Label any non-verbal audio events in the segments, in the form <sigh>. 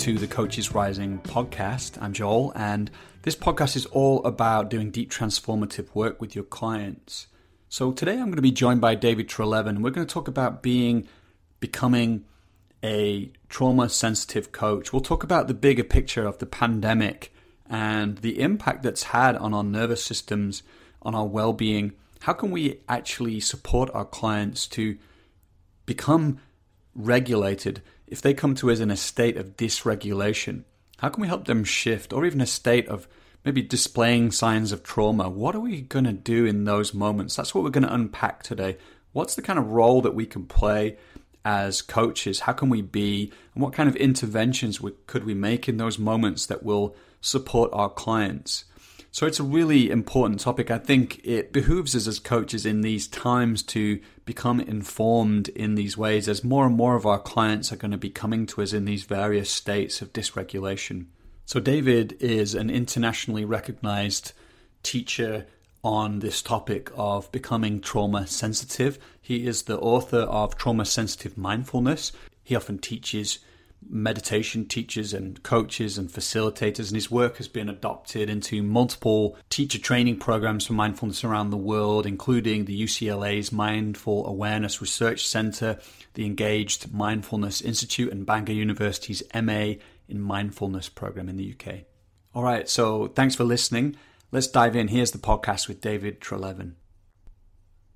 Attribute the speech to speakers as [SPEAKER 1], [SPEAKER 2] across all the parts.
[SPEAKER 1] To the Coaches Rising podcast. I'm Joel, and this podcast is all about doing deep transformative work with your clients. So today I'm going to be joined by David Treleaven. We're going to talk about being, becoming a trauma sensitive coach. We'll talk about the bigger picture of the pandemic and the impact that's had on our nervous systems, on our well being. How can we actually support our clients to become regulated if they come to us in a state of dysregulation? How can we help them shift or even a state of maybe displaying signs of trauma? What are we going to do in those moments? That's what we're going to unpack today. What's the kind of role that we can play as coaches? How can we be? And what kind of interventions we, could we make in those moments that will support our clients? So it's a really important topic. I think it behooves us as coaches in these times to become informed in these ways as more and more of our clients are going to be coming to us in these various states of dysregulation. So, David is an internationally recognized teacher on this topic of becoming trauma sensitive. He is the author of Trauma Sensitive Mindfulness. He often teaches meditation teachers and coaches and facilitators, and his work has been adopted into multiple teacher training programs for mindfulness around the world, including the UCLA's Mindful Awareness Research Center, the Engaged Mindfulness Institute, and Bangor University's MA in Mindfulness program in the UK. All right, so thanks for listening. Let's dive in. Here's the podcast with David Treleaven.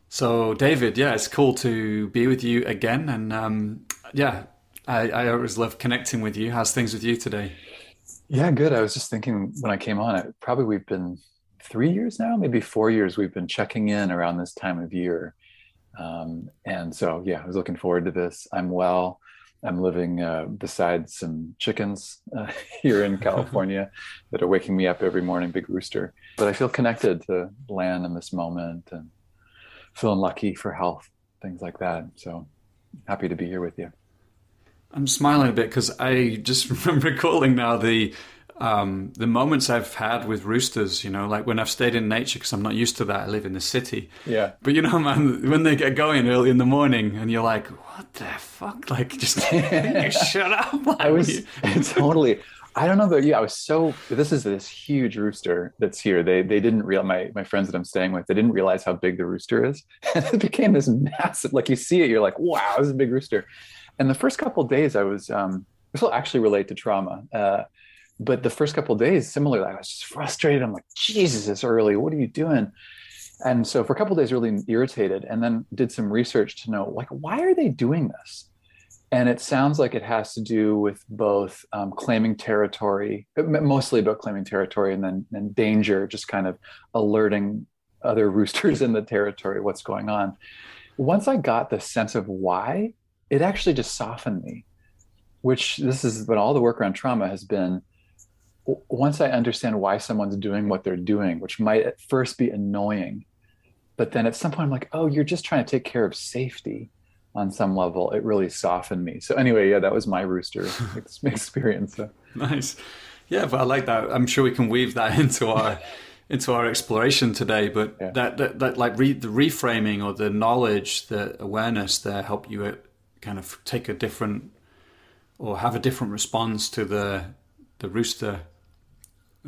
[SPEAKER 1] So, David, yeah, it's cool to be with you again. And um, yeah, I, I always love connecting with you. How's things with you today?
[SPEAKER 2] Yeah, good. I was just thinking when I came on, it, probably we've been three years now, maybe four years. We've been checking in around this time of year, um, and so yeah, I was looking forward to this. I'm well. I'm living uh, beside some chickens uh, <laughs> here in California <laughs> that are waking me up every morning, big rooster. But I feel connected to land in this moment and feeling lucky for health, things like that. So happy to be here with you.
[SPEAKER 1] I'm smiling a bit because I just <laughs> remember recalling now the um, the moments I've had with roosters. You know, like when I've stayed in nature because I'm not used to that. I live in the city.
[SPEAKER 2] Yeah.
[SPEAKER 1] But you know, <laughs> man, when they get going early in the morning, and you're like, "What the fuck?" <laughs> Like, just shut up.
[SPEAKER 2] I was totally. I don't know about you. I was so. This is this huge rooster that's here. They they didn't real my my friends that I'm staying with. They didn't realize how big the rooster is. it became this massive. Like you see it, you're like, wow, this is a big rooster. And the first couple days, I was um, this will actually relate to trauma. Uh, but the first couple days, similarly, I was just frustrated. I'm like, Jesus, it's early. What are you doing? And so for a couple days, really irritated, and then did some research to know like why are they doing this? And it sounds like it has to do with both um, claiming territory, mostly about claiming territory, and then and danger, just kind of alerting other <laughs> roosters in the territory what's going on. Once I got the sense of why, it actually just softened me which this is but all the work around trauma has been. Once i understand why someone's doing what they're doing which might at first be annoying but then at some point i'm like oh you're just trying to take care of safety on some level. It really softened me. So anyway yeah that was my rooster <laughs> experience so.
[SPEAKER 1] nice. Yeah but i like that. I'm sure we can weave that <laughs> into our into our exploration today but yeah. that, that that like re, the reframing or the knowledge the awareness there help you kind of take a different or have a different response to the the rooster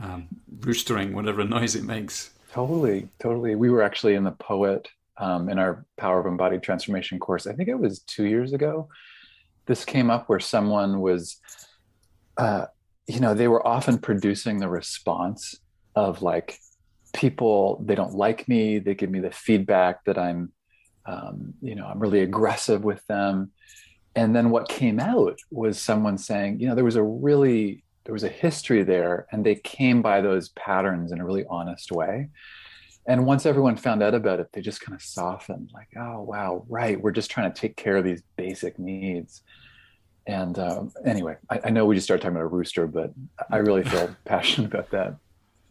[SPEAKER 1] um, roostering, whatever noise it makes.
[SPEAKER 2] Totally, totally. We were actually in the poet um, in our Power of Embodied Transformation course. I think it was two years ago. This came up where someone was, uh, you know, they were often producing the response of like people they don't like me. They give me the feedback that I'm um, you know, I'm really aggressive with them. And then what came out was someone saying, you know, there was a really there was a history there, and they came by those patterns in a really honest way. And once everyone found out about it, they just kind of softened, like, oh wow, right, we're just trying to take care of these basic needs. And um, anyway, I, I know we just started talking about a rooster, but I really feel <laughs> passionate about that.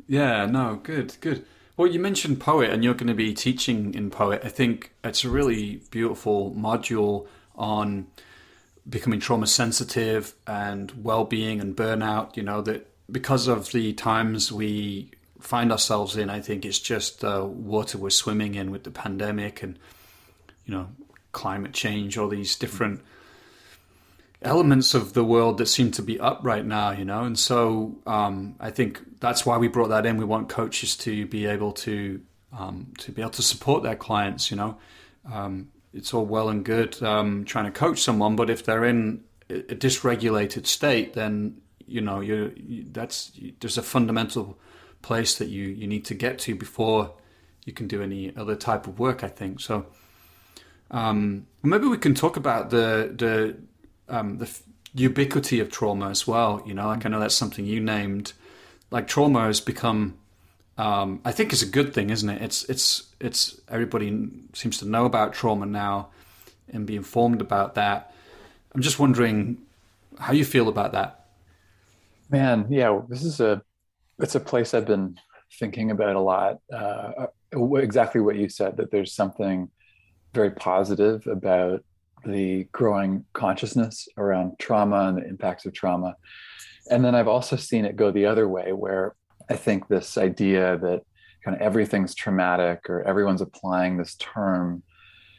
[SPEAKER 1] Yeah, no, good, good. Well, you mentioned Poet, and you're going to be teaching in Poet. I think it's a really beautiful module on becoming trauma sensitive and well-being and burnout. You know that because of the times we find ourselves in, I think it's just uh, water we're swimming in with the pandemic and you know climate change, all these different elements of the world that seem to be up right now, you know. And so um, I think that's why we brought that in. We want coaches to be able to um, to be able to support their clients, you know. Um, it's all well and good um, trying to coach someone, but if they're in a dysregulated state, then you know you that's there's a fundamental place that you you need to get to before you can do any other type of work. I think so. Um, maybe we can talk about the the um, the ubiquity of trauma as well. You know, like I know that's something you named. Like trauma has become, um, I think, is a good thing, isn't it? It's it's it's everybody seems to know about trauma now and be informed about that. I'm just wondering how you feel about that.
[SPEAKER 2] Man, yeah, this is a it's a place I've been thinking about a lot. Uh, exactly what you said that there's something very positive about the growing consciousness around trauma and the impacts of trauma. And then I've also seen it go the other way, where I think this idea that kind of everything's traumatic or everyone's applying this term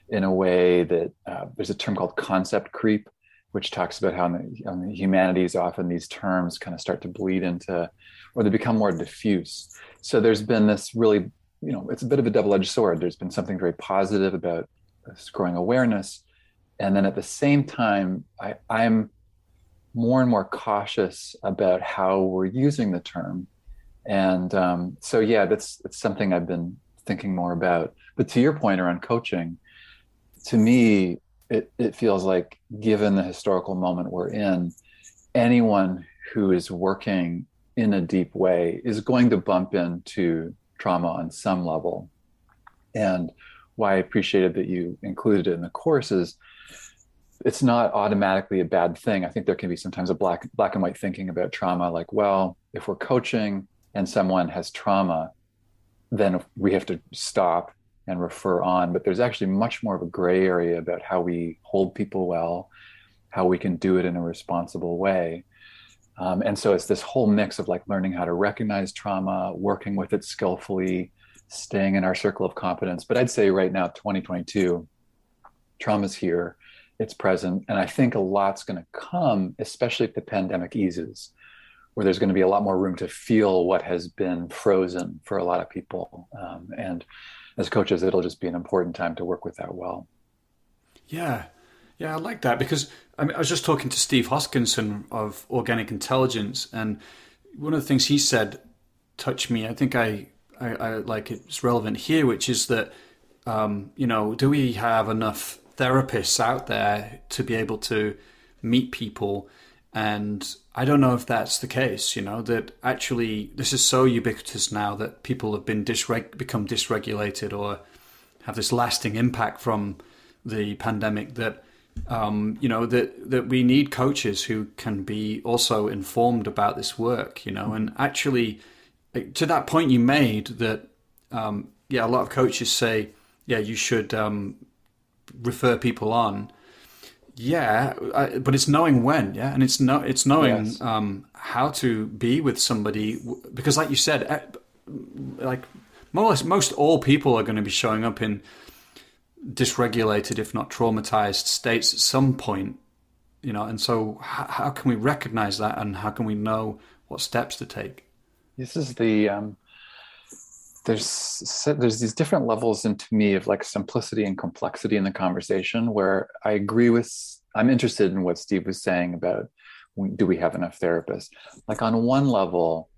[SPEAKER 2] in a way that uh, there's a term called concept creep, which talks about how in the, in the humanities often these terms kind of start to bleed into or they become more diffuse. So there's been this really, you know, it's a bit of a double edged sword. There's been something very positive about this growing awareness and then at the same time I, i'm more and more cautious about how we're using the term. And um, so yeah that's that's something i've been thinking more about. But to your point around coaching to me it, it feels like given the historical moment we're in anyone who is working in a deep way is going to bump into trauma on some level. And why i appreciated that you included it in the course is it's not automatically a bad thing. I think there can be sometimes a black black and white thinking about trauma, like, well, if we're coaching and someone has trauma, then we have to stop and refer on. But there's actually much more of a gray area about how we hold people well, how we can do it in a responsible way. Um, and so it's this whole mix of like learning how to recognize trauma, working with it skillfully, staying in our circle of competence. But I'd say right now, 2022, trauma's here it's present. And I think a lot's going to come, especially if the pandemic eases, where there's going to be a lot more room to feel what has been frozen for a lot of people. Um, and as coaches, it'll just be an important time to work with that well.
[SPEAKER 1] Yeah. Yeah, I like that because I, mean, I was just talking to Steve Hoskinson of Organic Intelligence, and one of the things he said touched me. I think I, I, I like it's relevant here, which is that um, you know, do we have enough therapists out there to be able to meet people. And I don't know if that's the case, you know, that actually this is so ubiquitous now that people have been dysreg- become dysregulated or have this lasting impact from the pandemic that um, you know that that we need coaches who can be also informed about this work, you know, and actually to that point you made that um, yeah, a lot of coaches say yeah you should um, refer people on. Yeah, I, but it's knowing when, yeah, and it's no, it's knowing yes. um, how to be with somebody because, like you said, like most most all people are going to be showing up in dysregulated, if not traumatized states at some point, you know. And so, how, how can we recognize that, and how can we know what steps to take?
[SPEAKER 2] This is the um, there's there's these different levels into me of like simplicity and complexity in the conversation where I agree with I'm interested in what Steve was saying about do we have enough therapists? Like on one level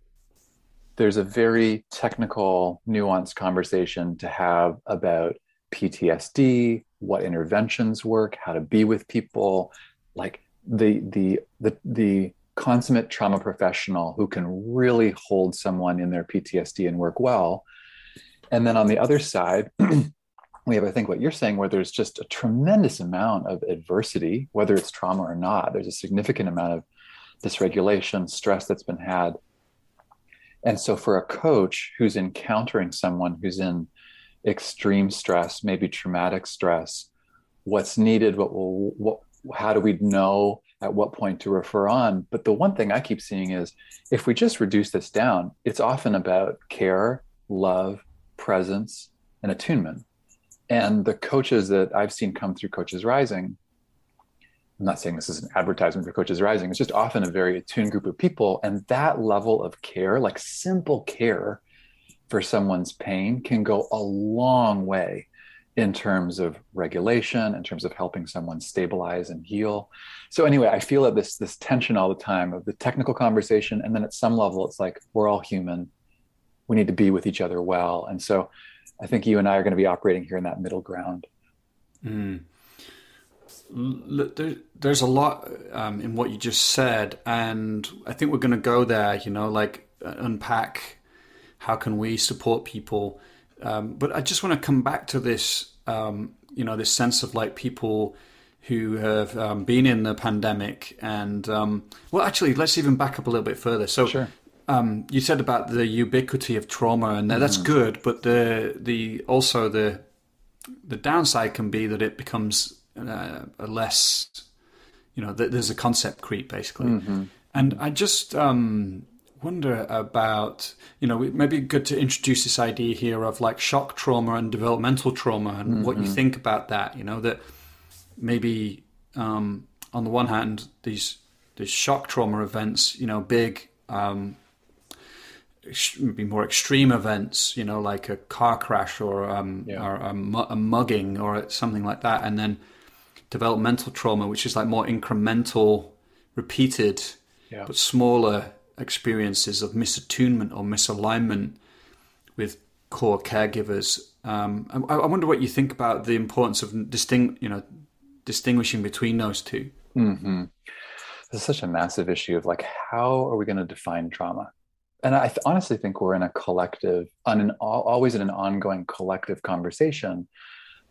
[SPEAKER 2] there's a very technical nuanced conversation to have about PTSD what interventions work how to be with people like the the the the consummate trauma professional who can really hold someone in their PTSD and work well and then on the other side, <clears throat> we have, I think, what you're saying, where there's just a tremendous amount of adversity, whether it's trauma or not. There's a significant amount of dysregulation, stress that's been had. And so, for a coach who's encountering someone who's in extreme stress, maybe traumatic stress, what's needed, what will, what, how do we know at what point to refer on? But the one thing I keep seeing is if we just reduce this down, it's often about care, love, presence, and attunement. And the coaches that I've seen come through Coaches Rising, I'm not saying this is an advertisement for Coaches Rising. It's just often a very attuned group of people. And that level of care, like simple care for someone's pain, can go a long way in terms of regulation, in terms of helping someone stabilize and heal. So anyway, I feel that this this tension all the time of the technical conversation, and then at some level, it's like we're all human. We need to be with each other well, and so I think you and I are going to be operating here in that middle ground.
[SPEAKER 1] Mm there, there's a lot um, in what you just said, and I think we're going to go there. You know, like uh, unpack how can we support people. Um, but I just want to come back to this. Um, you know, this sense of like people who have um, been in the pandemic, and um, well, actually, let's even back up a little bit further. So.
[SPEAKER 2] Sure.
[SPEAKER 1] Um, you said about the ubiquity of trauma, and that's mm-hmm. good. But the the also the the downside can be that it becomes uh, a less, you know, th- there's a concept creep basically. Mm-hmm. And I just um, wonder about, you know, maybe good to introduce this idea here of like shock trauma and developmental trauma and mm-hmm. what you mm-hmm. think about that. You know, that maybe um, on the one hand, these these shock trauma events, you know, big. Um, maybe more extreme events, you know, like a car crash or, um, yeah. or a, a, mugging or something like that, and then developmental trauma, which is like more incremental, repeated, yeah. but smaller experiences of misattunement or misalignment with core caregivers. Um, I, I, wonder what you think about the importance of distinct, you know, distinguishing between those 2
[SPEAKER 2] mm-hmm. This is such a massive issue of like, how are we going to define trauma? And I th- honestly think we're in a collective, on an always in an ongoing collective conversation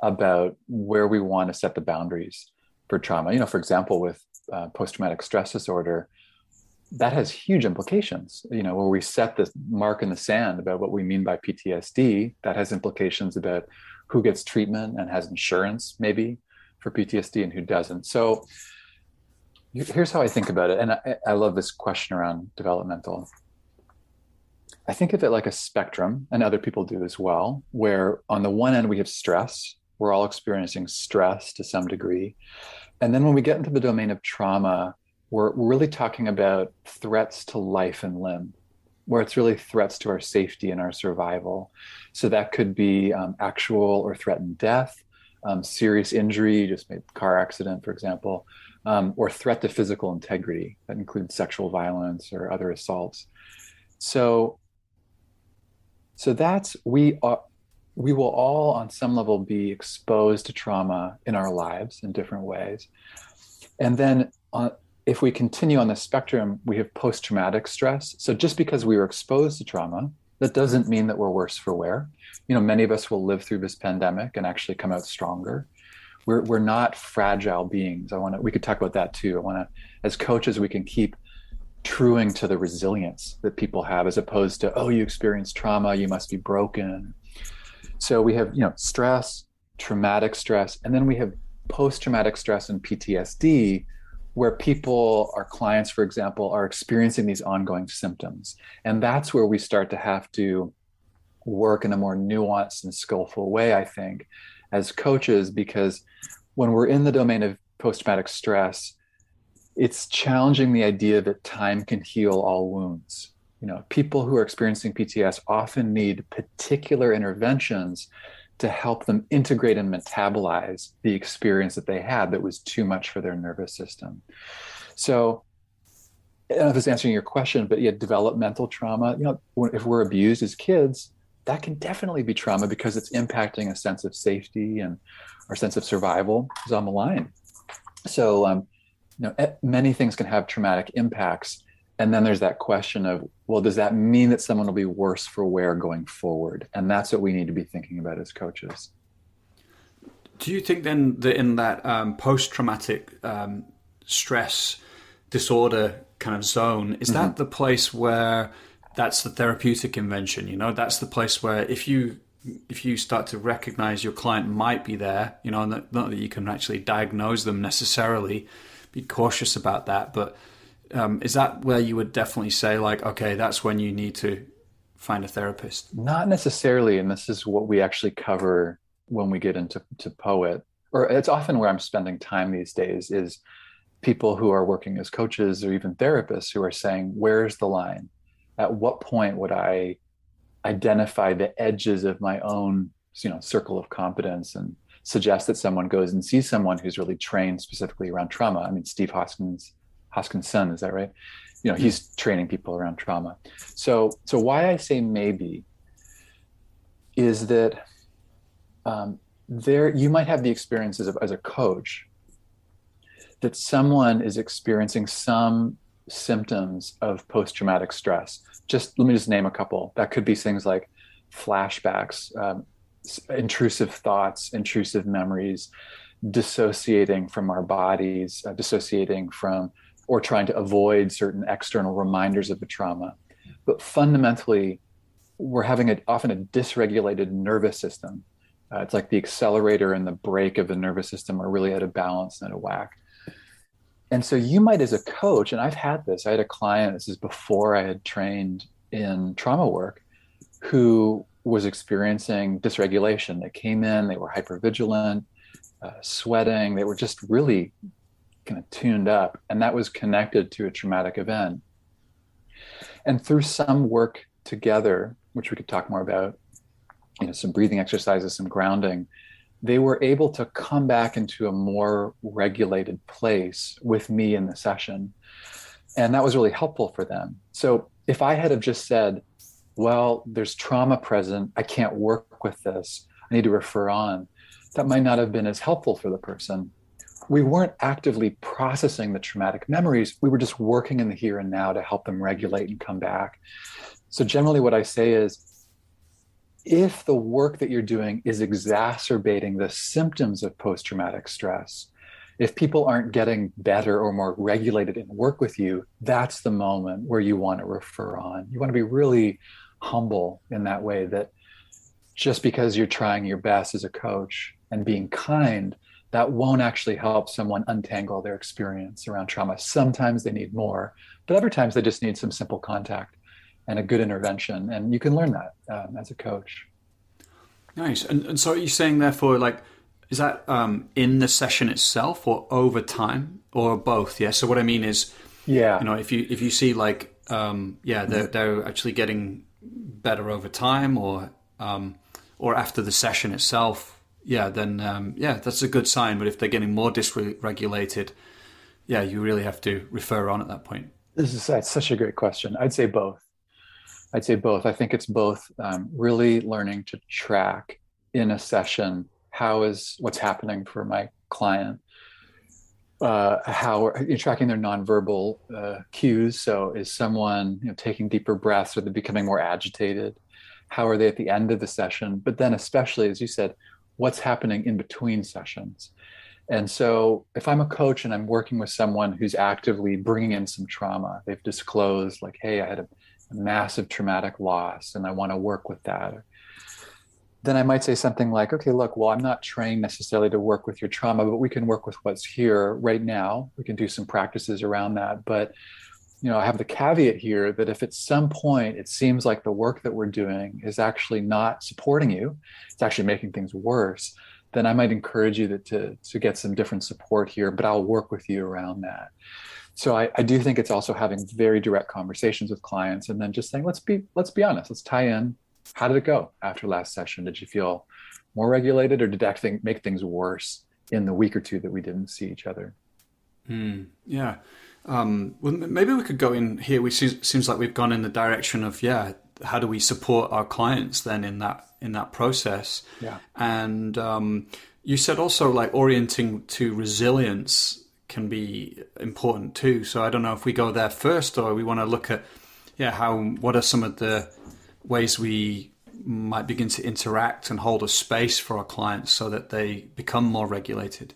[SPEAKER 2] about where we want to set the boundaries for trauma. You know, for example, with uh, post traumatic stress disorder, that has huge implications. You know, where we set the mark in the sand about what we mean by PTSD, that has implications about who gets treatment and has insurance, maybe for PTSD, and who doesn't. So here's how I think about it. And I, I love this question around developmental. I think of it like a spectrum, and other people do as well, where on the one end we have stress, we're all experiencing stress to some degree. And then when we get into the domain of trauma, we're really talking about threats to life and limb, where it's really threats to our safety and our survival. So that could be um, actual or threatened death, um, serious injury, just a car accident, for example, um, or threat to physical integrity. That includes sexual violence or other assaults. So, so that's we are we will all, on some level, be exposed to trauma in our lives in different ways. And then, uh, if we continue on the spectrum, we have post traumatic stress. So, just because we were exposed to trauma, that doesn't mean that we're worse for wear. You know, many of us will live through this pandemic and actually come out stronger. We're, we're not fragile beings. I want to, we could talk about that too. I want to, as coaches, we can keep truing to the resilience that people have as opposed to, oh, you experienced trauma, you must be broken so we have, you know, stress, traumatic stress, and then we have post-traumatic stress and PTSD, where people, our clients, for example, are experiencing these ongoing symptoms. And that's where we start to have to work in a more nuanced and skillful way, I think, as coaches, because when we're in the domain of post traumatic stress, it's challenging the idea that time can heal all wounds you know people who are experiencing pts often need particular interventions to help them integrate and metabolize the experience that they had that was too much for their nervous system so I don't know if it's answering your question, but yeah, developmental trauma. You know, if we're abused as kids, that can definitely be trauma because it's impacting a sense of safety and our sense of survival is on the line. So, um, you know, many things can have traumatic impacts, and then there's that question of well does that mean that someone will be worse for wear going forward? And that's what we need to be thinking about as coaches.
[SPEAKER 1] Do you think then that in that um, post-traumatic um, stress disorder kind of zone is mm-hmm. that the place where that's the therapeutic invention you know? That's the place where if you if you start to recognize your client might be there you know not that you can actually diagnose them necessarily be cautious about that but um, is that where you would definitely say like okay that's when you need to find a therapist
[SPEAKER 2] not necessarily and this is what we actually cover when we get into to poet or it's often where i'm spending time these days is people who are working as coaches or even therapists who are saying, where's the line? At what point would I identify the edges of my own, you know, circle of competence and suggest that someone goes and sees someone who's really trained specifically around trauma? I mean, Steve Hoskins, Hoskins' son, is that right? You know, he's training people around trauma. So, so why I say maybe is that um, there you might have the experiences of as a coach that someone is experiencing some symptoms of post-traumatic stress just let me just name a couple that could be things like flashbacks um, intrusive thoughts intrusive memories dissociating from our bodies uh, dissociating from or trying to avoid certain external reminders of the trauma. But fundamentally we're having a, often a dysregulated nervous system. Uh, it's like the accelerator and the brake of the nervous system are really out of balance and out of whack. And so you might as a coach and i've had this i had a client this is before i had trained in trauma work who was experiencing dysregulation they came in they were hypervigilant uh, sweating they were just really kind of tuned up and that was connected to a traumatic event and through some work together which we could talk more about you know some breathing exercises some grounding they were able to come back into a more regulated place with me in the session. And that was really helpful for them. So if I had have just said, well, there's trauma present, I can't work with this, I need to refer on, that might not have been as helpful for the person. We weren't actively processing the traumatic memories. We were just working in the here and now to help them regulate and come back. So, generally, what I say is if the work that you're doing is exacerbating the symptoms of post traumatic stress, if people aren't getting better or more regulated in work with you, that's the moment where you want to refer on. You want to be really humble in that way that just because you're trying your best as a coach and being kind, that won't actually help someone untangle their experience around trauma. Sometimes they need more, but other times they just need some simple contact and a good intervention. And you can learn that um, as a coach.
[SPEAKER 1] Nice. And, and so are you saying, therefore, like, is that um, in the session itself or over time or both? Yeah. So what I mean is,
[SPEAKER 2] yeah,
[SPEAKER 1] you know, if you if you see like, um, yeah, they're they're actually getting better over time or um, or after the session itself, yeah, then um, yeah, that's a good sign. But if they're getting more dysregulated, yeah, you really have to refer on at that point.
[SPEAKER 2] This is that's such a great question. I'd say both. I'd say both. I think it's both um, really learning to track in a session how is what's happening for my client, uh, how you're tracking their nonverbal uh, cues. So, is someone you know, taking deeper breaths? Are they becoming more agitated? How are they at the end of the session? But then, especially as you said, what's happening in between sessions? And so, if I'm a coach and I'm working with someone who's actively bringing in some trauma, they've disclosed, like, hey, I had a massive traumatic loss and I want to work with that. Then I might say something like, okay, look, well, I'm not trained necessarily to work with your trauma, but we can work with what's here right now. We can do some practices around that. But, you know, I have the caveat here that if at some point it seems like the work that we're doing is actually not supporting you, it's actually making things worse, then I might encourage you to, to, to get some different support here, but I'll work with you around that so I, I, do think it's also having very direct conversations with clients and then just saying let's be let's be honest let's tie in how did it go after last session? Did you feel more regulated or did that thing make things worse in the week or two that we didn't see each other?
[SPEAKER 1] Mm, yeah. Um, well maybe we could go in here. We see, seems like we've gone in the direction of yeah how do we support our clients then in that in that process?
[SPEAKER 2] Yeah.
[SPEAKER 1] And um, you said also like orienting to resilience can be important too. So I don't know if we go there first or we want to look at yeah how what are some of the ways we might begin to interact and hold a space for our clients so that they become more regulated.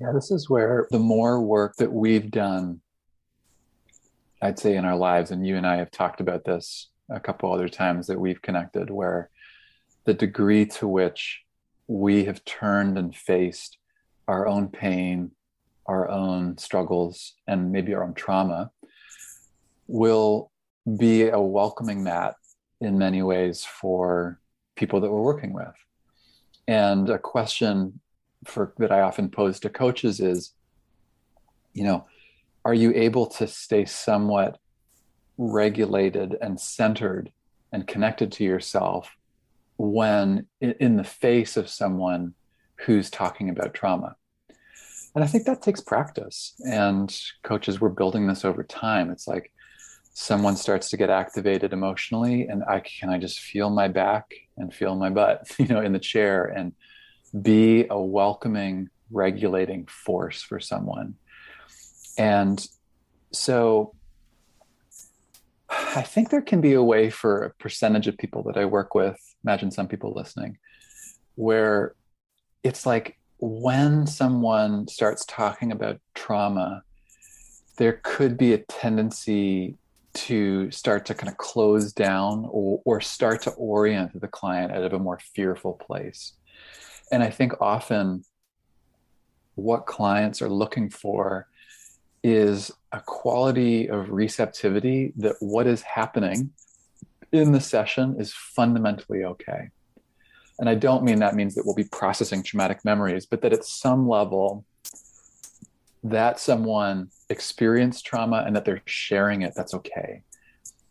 [SPEAKER 2] Yeah, this is where the more work that we've done, I'd say in our lives, and you and I have talked about this a couple other times that we've connected, where the degree to which we have turned and faced our own pain, our own struggles and maybe our own trauma will be a welcoming mat in many ways for people that we're working with. And a question for that I often pose to coaches is you know, are you able to stay somewhat regulated and centered and connected to yourself when in the face of someone who's talking about trauma? And I think that takes practice. And coaches, we're building this over time. It's like someone starts to get activated emotionally, and I can I just feel my back and feel my butt, <laughs> you know, in the chair and be a welcoming, regulating force for someone. And so I think there can be a way for a percentage of people that I work with, imagine some people listening, where it's like when someone starts talking about trauma, there could be a tendency to start to kind of close down or, or start to orient the client out of a more fearful place. And I think often what clients are looking for is a quality of receptivity that what is happening in the session is fundamentally okay. And I don't mean that means that we'll be processing traumatic memories, but that at some level, that someone experienced trauma and that they're sharing it, that's okay.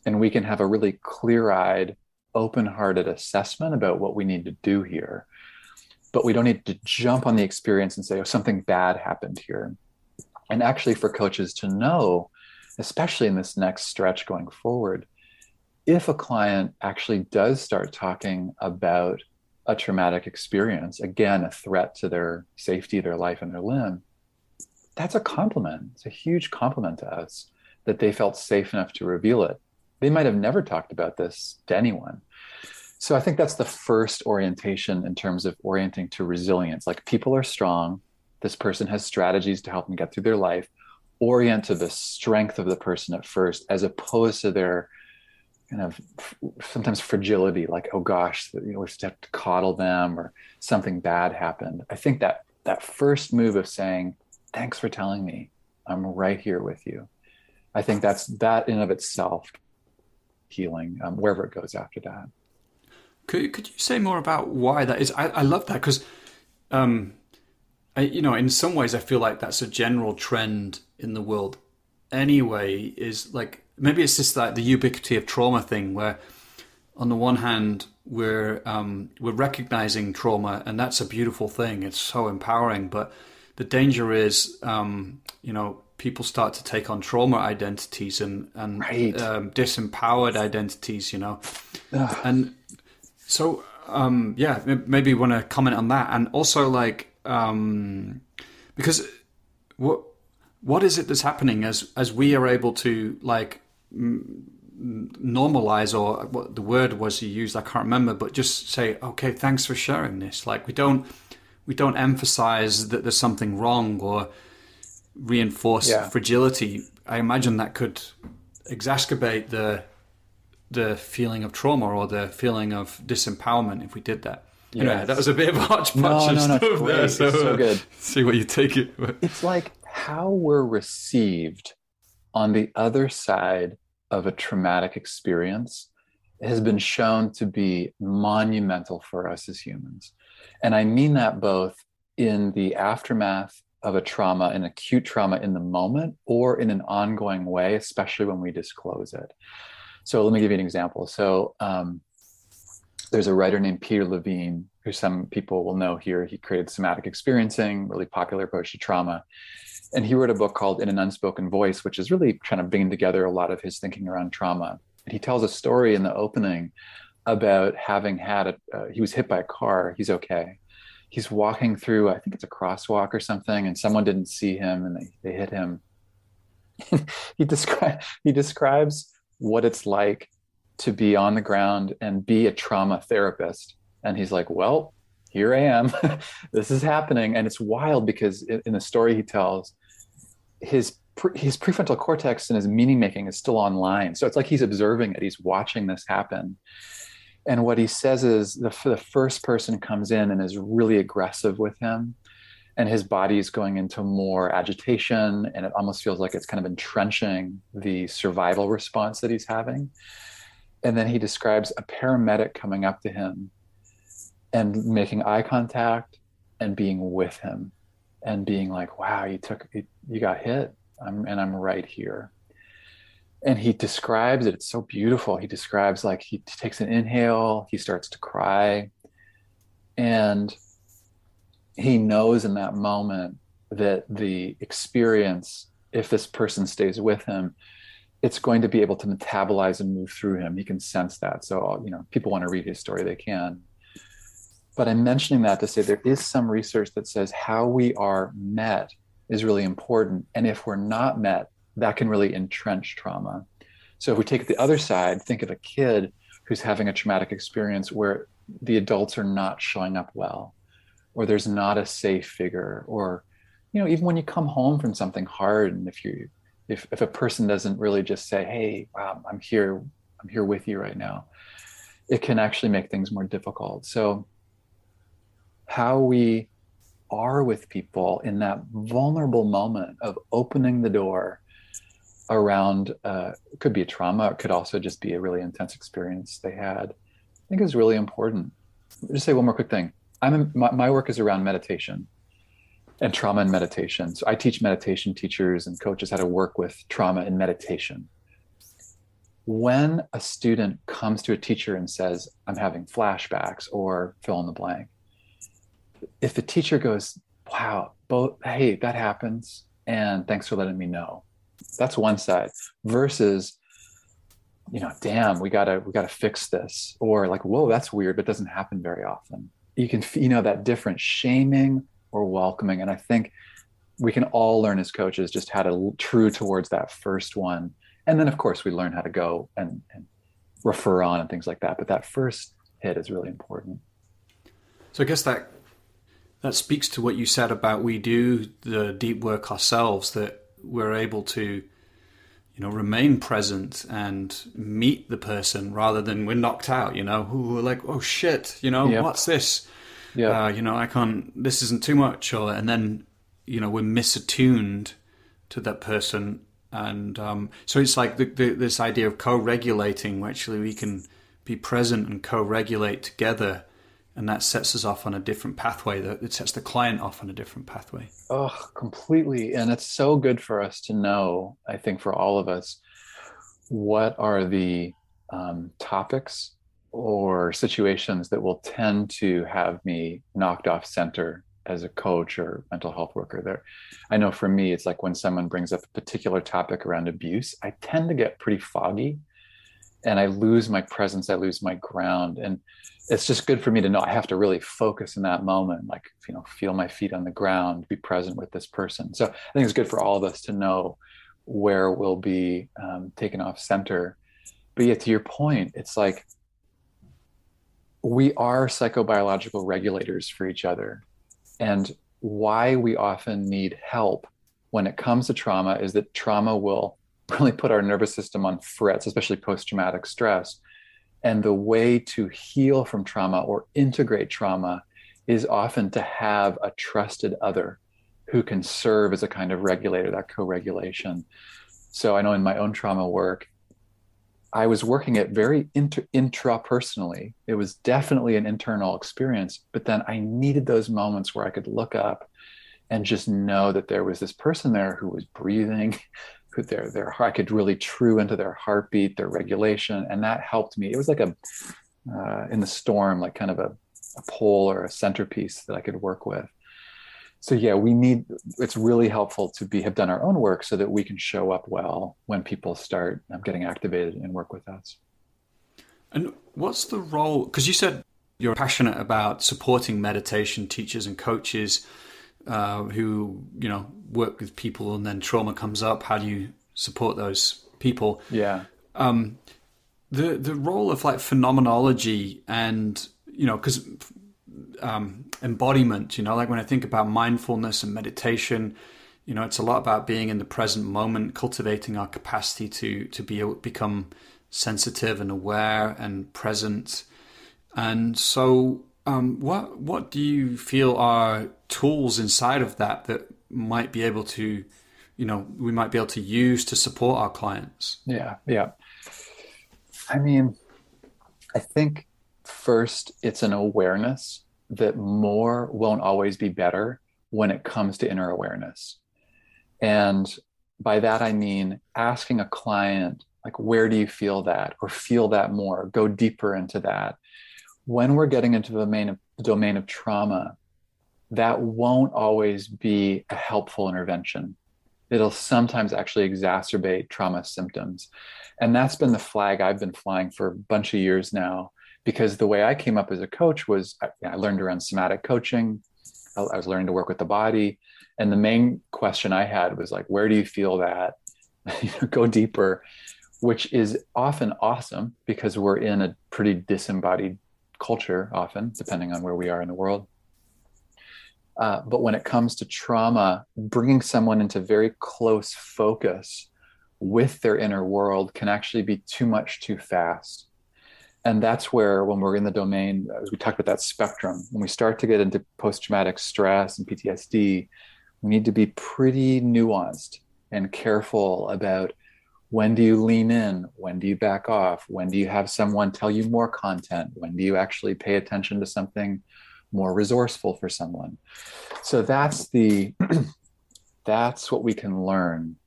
[SPEAKER 2] And we can have a really clear eyed, open hearted assessment about what we need to do here. But we don't need to jump on the experience and say, oh, something bad happened here and actually for coaches to know especially in this next stretch going forward if a client actually does start talking about a traumatic experience again a threat to their safety their life and their limb that's a compliment. It's a huge compliment to us that they felt safe enough to reveal it. They might have never talked about this to anyone. So i think that's the first orientation in terms of orienting to resilience. Like people are strong. This person has strategies to help them get through their life. Orient to the strength of the person at first as opposed to their kind of sometimes fragility like oh gosh you know we just have to coddle them or something bad happened. I think that that first move of saying thanks for telling me i'm right here with you i think that's that in of itself healing um, wherever it goes after that
[SPEAKER 1] could, could you say more about why that is i, I love that because um, I, you know, in some ways, I feel like that's a general trend in the world. Anyway, is like maybe it's just like the ubiquity of trauma thing, where on the one hand we're um, we're recognizing trauma, and that's a beautiful thing. It's so empowering, but the danger is, um, you know, people start to take on trauma identities and and right. um, disempowered identities, you know, Ugh. and so um, yeah, maybe want to comment on that, and also like um, because what what is it that's happening as as we are able to like m- normalize or what the word was you used I can't remember but just say okay thanks for sharing this like we don't we don't emphasize that there's something wrong or reinforce yeah. fragility I imagine that could exacerbate the the feeling of trauma or the feeling of disempowerment if we did that Yeah, Anyway, that was a bit of a hodgepodge no, no, no, stuff there. So, so uh, good. see what you take it.
[SPEAKER 2] It's like how we're received on the other side of a traumatic experience has been shown to be monumental for us as humans. And I mean that both in the aftermath of a trauma, an acute trauma in the moment, or in an ongoing way, especially when we disclose it. So let me give you an example. So um, there's a writer named Peter Levine, who some people will know here. He created somatic experiencing, really popular approach to trauma. And he wrote a book called In an Unspoken Voice, which is really trying to bring together a lot of his thinking around trauma. And he tells a story in the opening about having had a, uh, he was hit by a car. He's okay. He's walking through, I think it's a crosswalk or something, and someone didn't see him and they, they hit him. <laughs> he, descri- he describes what it's like to be on the ground and be a trauma therapist. And he's like, well, here I am. <laughs> this is happening. And it's wild because in the story he tells, his his prefrontal cortex and his meaning making is still online. So it's like he's observing it. He's watching this happen. And what he says is the, the first person comes in and is really aggressive with him. And his body is going into more agitation. And it almost feels like it's kind of entrenching the survival response that he's having. And then he describes a paramedic coming up to him and making eye contact and being with him and being like, wow, you took, you got hit I'm, and I'm right here. And he describes it. It's so beautiful. He describes like he takes an inhale, he starts to cry. And he knows in that moment that the experience, if this person stays with him, it's going to be able to metabolize and move through him. He can sense that. So, uh, you know, people want to read his story, they can. But I'm mentioning that to say there is some research that says how we are met is really important. And if we're not met, that can really entrench trauma. So if we take the other side, think of a kid who's having a traumatic experience where the adults are not showing up well, or there's not a safe figure, or you know, even when you come home from something hard, and if you if if a person doesn't really just say, "Hey, wow, I'm here, I'm here with you right now," it can actually make things more difficult. So how we are with people in that vulnerable moment of opening the door around uh, could be a trauma it could also just be a really intense experience they had. I think is really important. Just say one more quick thing. I'm in, my, my work is around meditation and trauma and meditation. So i teach meditation teachers and coaches how to work with trauma and meditation. When a student comes to a teacher and says i'm having flashbacks or fill in the blank if the teacher goes, wow, both, hey, that happens, and thanks for letting me know. That's one side versus, you know, damn, we gotta we gotta fix this, or like, whoa, that's weird, but doesn't happen very often. You can, you know, that different shaming or welcoming, and I think we can all learn as coaches just how to true towards that first one, and then of course we learn how to go and, and refer on and things like that. But that first hit is really important.
[SPEAKER 1] So I guess that that speaks to what you said about we do the deep work ourselves that we're able to you know remain present and meet the person rather than we're knocked out you know? Who we're like oh shit you know yep. what's this? Yeah uh, you know i can't this isn't too much or and then you know we're misattuned to that person. And um, so it's like the, the, this idea of co-regulating where actually we can be present and co-regulate together and that sets us off on a different pathway that it sets the client off on a different pathway.
[SPEAKER 2] Oh completely. And it's so good for us to know i think for all of us what are the um, topics or situations that will tend to have me knocked off center as a coach or mental health worker there. I know for me it's like when someone brings up a particular topic around abuse i tend to get pretty foggy and i lose my presence i lose my ground. And it's just good for me to know I have to really focus in that moment, like, you know, feel my feet on the ground, be present with this person. So I think it's good for all of us to know where we'll be um, taken off center. But yet, to your point, it's like we are psychobiological regulators for each other. And why we often need help when it comes to trauma is that trauma will <laughs> really put our nervous system on frets, especially post traumatic stress and the way to heal from trauma or integrate trauma is often to have a trusted other who can serve as a kind of regulator, that co regulation. So I know in my own trauma work, I was working it very inter- intrapersonally. It was definitely an internal experience, but then I needed those moments where I could look up and just know that there was this person there who was breathing, their their I could really true into their heartbeat, their regulation, and that helped me. It was like a uh, in the storm, like kind of a, a pole or a centerpiece that I could work with. So yeah, we need. It's really helpful to be have done our own work so that we can show up well when people start um, getting activated and work with us.
[SPEAKER 1] And what's the role? Because you said you're passionate about supporting meditation teachers and coaches uh, who you know work with people and then trauma comes up how do you support those people?
[SPEAKER 2] Yeah.
[SPEAKER 1] Um, the the role of like phenomenology and you know because um, embodiment you know like when i think about mindfulness and meditation you know it's a lot about being in the present moment cultivating our capacity to to be able to become sensitive and aware and present. And so um, what what do you feel are tools inside of that that might be able to, you know, we might be able to use to support our clients?
[SPEAKER 2] Yeah, yeah. I mean, I think first it's an awareness that more won't always be better, when it comes to inner awareness. And by that, I mean asking a client, like, where do you feel that? Or feel that more, go deeper into that. When we're getting into the domain of, the domain of trauma, that won't always be a helpful intervention. It'll sometimes actually exacerbate trauma symptoms. And that's been the flag I've been flying for a bunch of years now, because the way I came up as a coach was I, learned around somatic coaching, I was learning to work with the body. And the main question I had was like, where do you feel that? <laughs> Go deeper, which is often awesome because we're in a pretty disembodied culture, often, depending on where we are in the world. Uh, but when it comes to trauma, bringing someone into very close focus with their inner world can actually be too much too fast. And that's where, when we're in the domain, as we talked about that spectrum, when we start to get into post traumatic stress and PTSD, we need to be pretty nuanced and careful about when do you lean in? When do you back off? When do you have someone tell you more content? When do you actually pay attention to something more resourceful for someone? So that's the <clears throat> that's what we can learn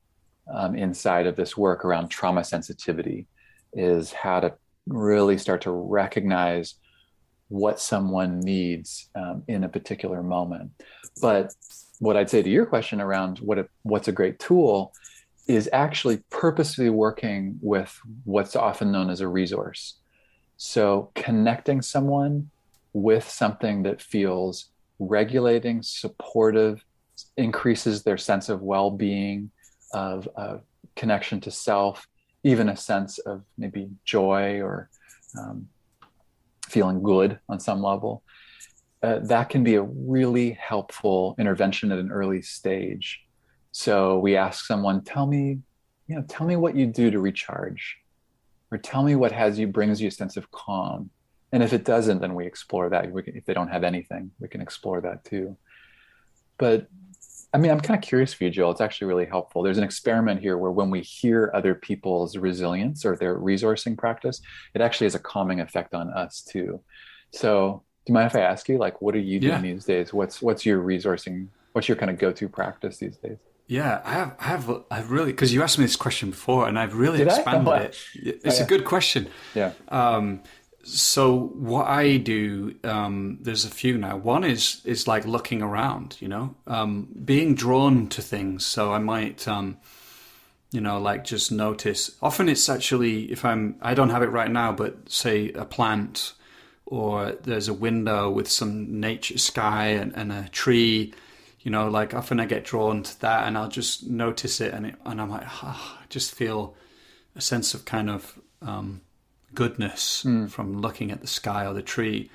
[SPEAKER 2] um, inside of this work around trauma sensitivity is how to really start to recognize what someone needs um, in a particular moment. But what I'd say to your question around what a, what's a great tool is actually purposely working with what's often known as a resource. So connecting someone with something that feels regulating, supportive, increases their sense of well-being, of, of connection to self, even a sense of maybe joy or um, feeling good on some level. Uh, that can be a really helpful intervention at an early stage. So we ask someone, tell me, you know, tell me what you do to recharge, or tell me what has you brings you a sense of calm. And if it doesn't, then we explore that. We can, if they don't have anything, we can explore that too. But I mean, I'm kind of curious for you, Joel. It's actually really helpful. There's an experiment here where when we hear other people's resilience or their resourcing practice, it actually has a calming effect on us too. So do you mind if I ask you, like, what are you doing yeah. these days? What's what's your resourcing? What's your kind of go-to practice these days?
[SPEAKER 1] Yeah, I have, I have, I've really because you asked me this question before, and I've really Did expanded it. It's oh, yeah. a good question.
[SPEAKER 2] Yeah.
[SPEAKER 1] Um, so what I do, um, there's a few now. One is is like looking around, you know, um, being drawn to things. So I might, um, you know, like just notice. Often it's actually if I'm, I don't have it right now, but say a plant or there's a window with some nature sky and, and a tree you know like often i get drawn to that and i'll just notice it and, it, and i'm like oh, i just feel a sense of kind of um, goodness mm. from looking at the sky or the tree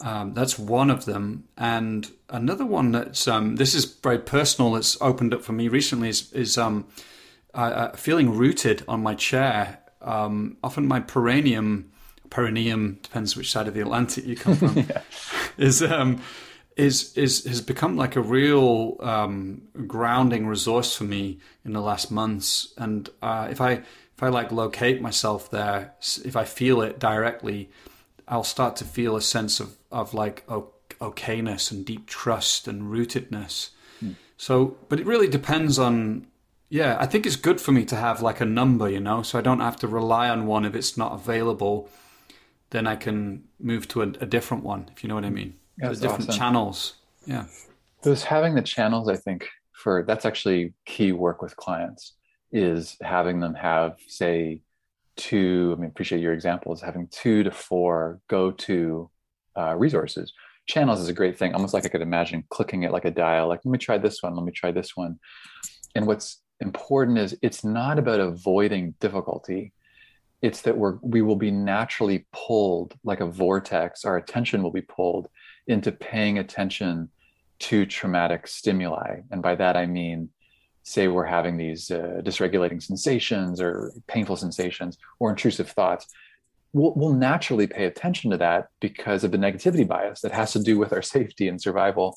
[SPEAKER 1] um, that's one of them and another one that's um, this is very personal that's opened up for me recently is, is um, uh, feeling rooted on my chair um, often my perineum perineum depends which side of the Atlantic you come from <laughs> yeah. <laughs> is um, is is has become like a real um, grounding resource for me in the last months. And uh, if I if I like locate myself there, if I feel it directly, I'll start to feel a sense of of like okayness and deep trust and rootedness. Mm. So, but it really depends on yeah, I think it's good for me to have like a number, you know, so I don't have to rely on one if it's not available then I can move to a, a different one, if you know what I mean. There's different awesome. channels. Yeah.
[SPEAKER 2] There's having the channels, I think, for that's actually key work with clients is having them have, say, two, I mean, appreciate your examples, having two to four go to uh, resources. Channels is a great thing, almost like I could imagine clicking it like a dial, like, let me try this one, let me try this one. And what's important is it's not about avoiding difficulty it's that we're we will be naturally pulled like a vortex our attention will be pulled into paying attention to traumatic stimuli and by that i mean say we're having these uh, dysregulating sensations or painful sensations or intrusive thoughts we'll, we'll naturally pay attention to that because of the negativity bias that has to do with our <laughs> safety and survival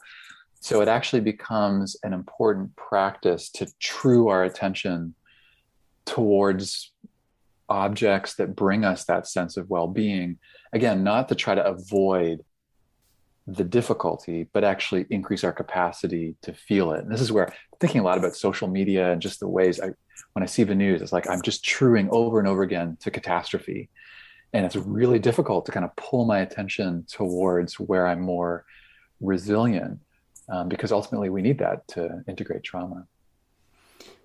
[SPEAKER 2] so it actually becomes an important practice to true our attention towards objects that bring us that sense of well-being again not to try to avoid the difficulty, but actually increase our capacity to feel it. And this is where thinking a lot about social media and just the ways I, when I see the news, it's like I'm just truing over and over again to catastrophe. And it's really difficult to kind of pull my attention towards where I'm more resilient um, because ultimately we need that to integrate trauma.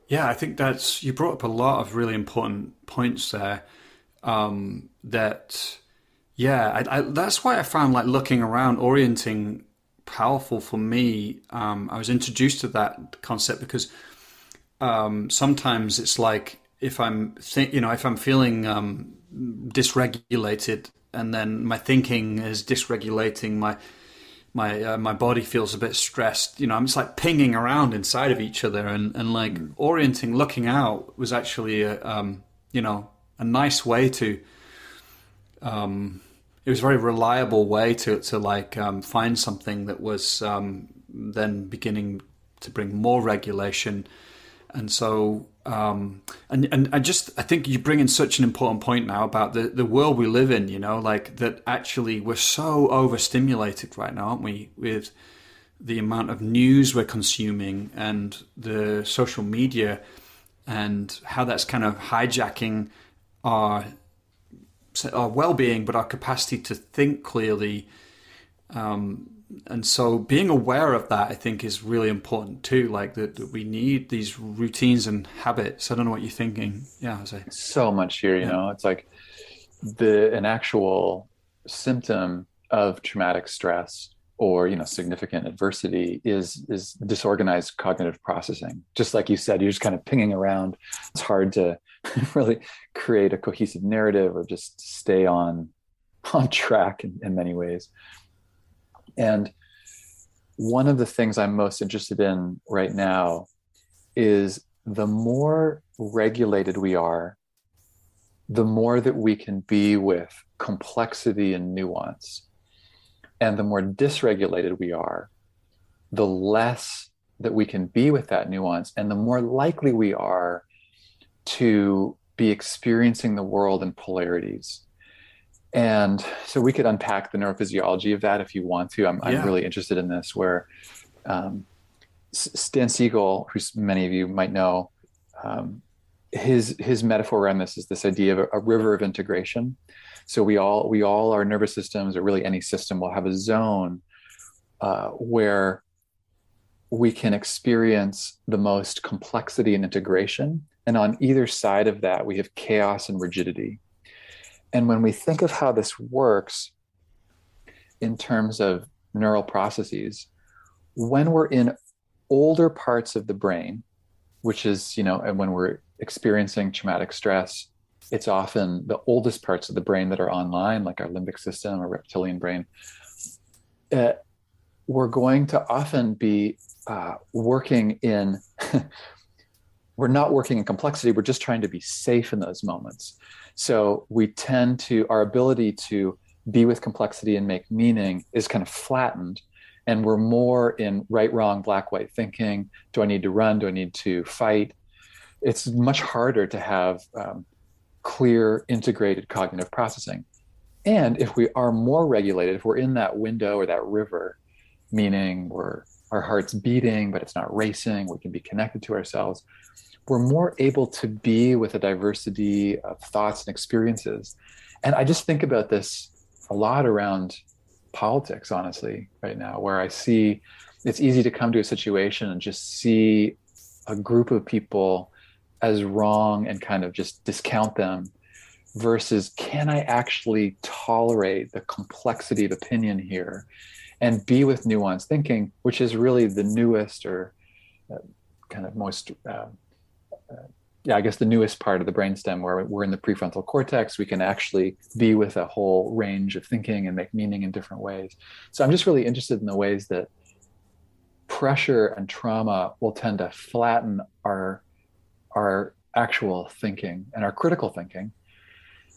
[SPEAKER 1] Yeah, I think that's, you brought up a lot of really important points there um, that yeah, I, I, that's why I found like looking around, orienting powerful for me. Um, I was introduced to that concept because um, sometimes it's like if I'm, th- you know, if I'm feeling um, dysregulated, and then my thinking is dysregulating, my my uh, my body feels a bit stressed. You know, I'm just like pinging around inside of each other, and and like mm. orienting, looking out was actually a um, you know a nice way to um, it was a very reliable way to to like um, find something that was um, then beginning to bring more regulation, and so um, and and I just I think you bring in such an important point now about the the world we live in. You know, like that actually we're so overstimulated right now, aren't we? With the amount of news we're consuming and the social media and how that's kind of hijacking our our well-being, but our capacity to think clearly. Um, and so being aware of that, I think, is really important too. Like that, that, we need these routines and habits. I don't know what you're thinking. Yeah, Jose.
[SPEAKER 2] So much here, you yeah. know, it's like the an actual symptom of traumatic stress or you know significant adversity is is disorganized cognitive processing just like you said you're just kind of pinging around it's hard to <laughs> really create a cohesive narrative or just stay on on track in, in many ways. And one of the things i'm most interested in right now is the more regulated we are the more that we can be with complexity and nuance. And the more dysregulated we are, the less that we can be with that nuance, and the more likely we are to be experiencing the world in polarities. And so we could unpack the neurophysiology of that if you want to. I'm, yeah. I'm really interested in this, where um, Dan Siegel, who many of you might know, um, his his metaphor around this is this idea of a, a river of integration. So we all we all our nervous systems, or really any system, will have a zone uh, where we can experience the most complexity and integration. And on either side of that, we have chaos and rigidity. And when we think of how this works in terms of neural processes, when we're in older parts of the brain, which is, you know, and when we're experiencing traumatic stress, it's often the oldest parts of the brain that are online, like our limbic system or reptilian brain. Uh, we're going to often be uh, working in, <laughs> we're not working in complexity, we're just trying to be safe in those moments. So we tend to, our ability to be with complexity and make meaning is kind of flattened. And we're more in right, wrong, black, white thinking. Do I need to run? Do I need to fight? It's much harder to have um, clear, integrated cognitive processing. And if we are more regulated, if we're in that window or that river, meaning we're our heart's beating, but it's not racing, we can be connected to ourselves, we're more able to be with a diversity of thoughts and experiences. And I just think about this a lot around politics, honestly, right now, where I see it's easy to come to a situation and just see a group of people as wrong and kind of just discount them versus can I actually tolerate the complexity of opinion here and be with nuanced thinking, which is really the newest or uh, kind of most, uh, yeah, I guess the newest part of the brainstem where we're in the prefrontal cortex. We can actually be with a whole range of thinking and make meaning in different ways. So I'm just really interested in the ways that pressure and trauma will tend to flatten our our actual thinking and our critical thinking.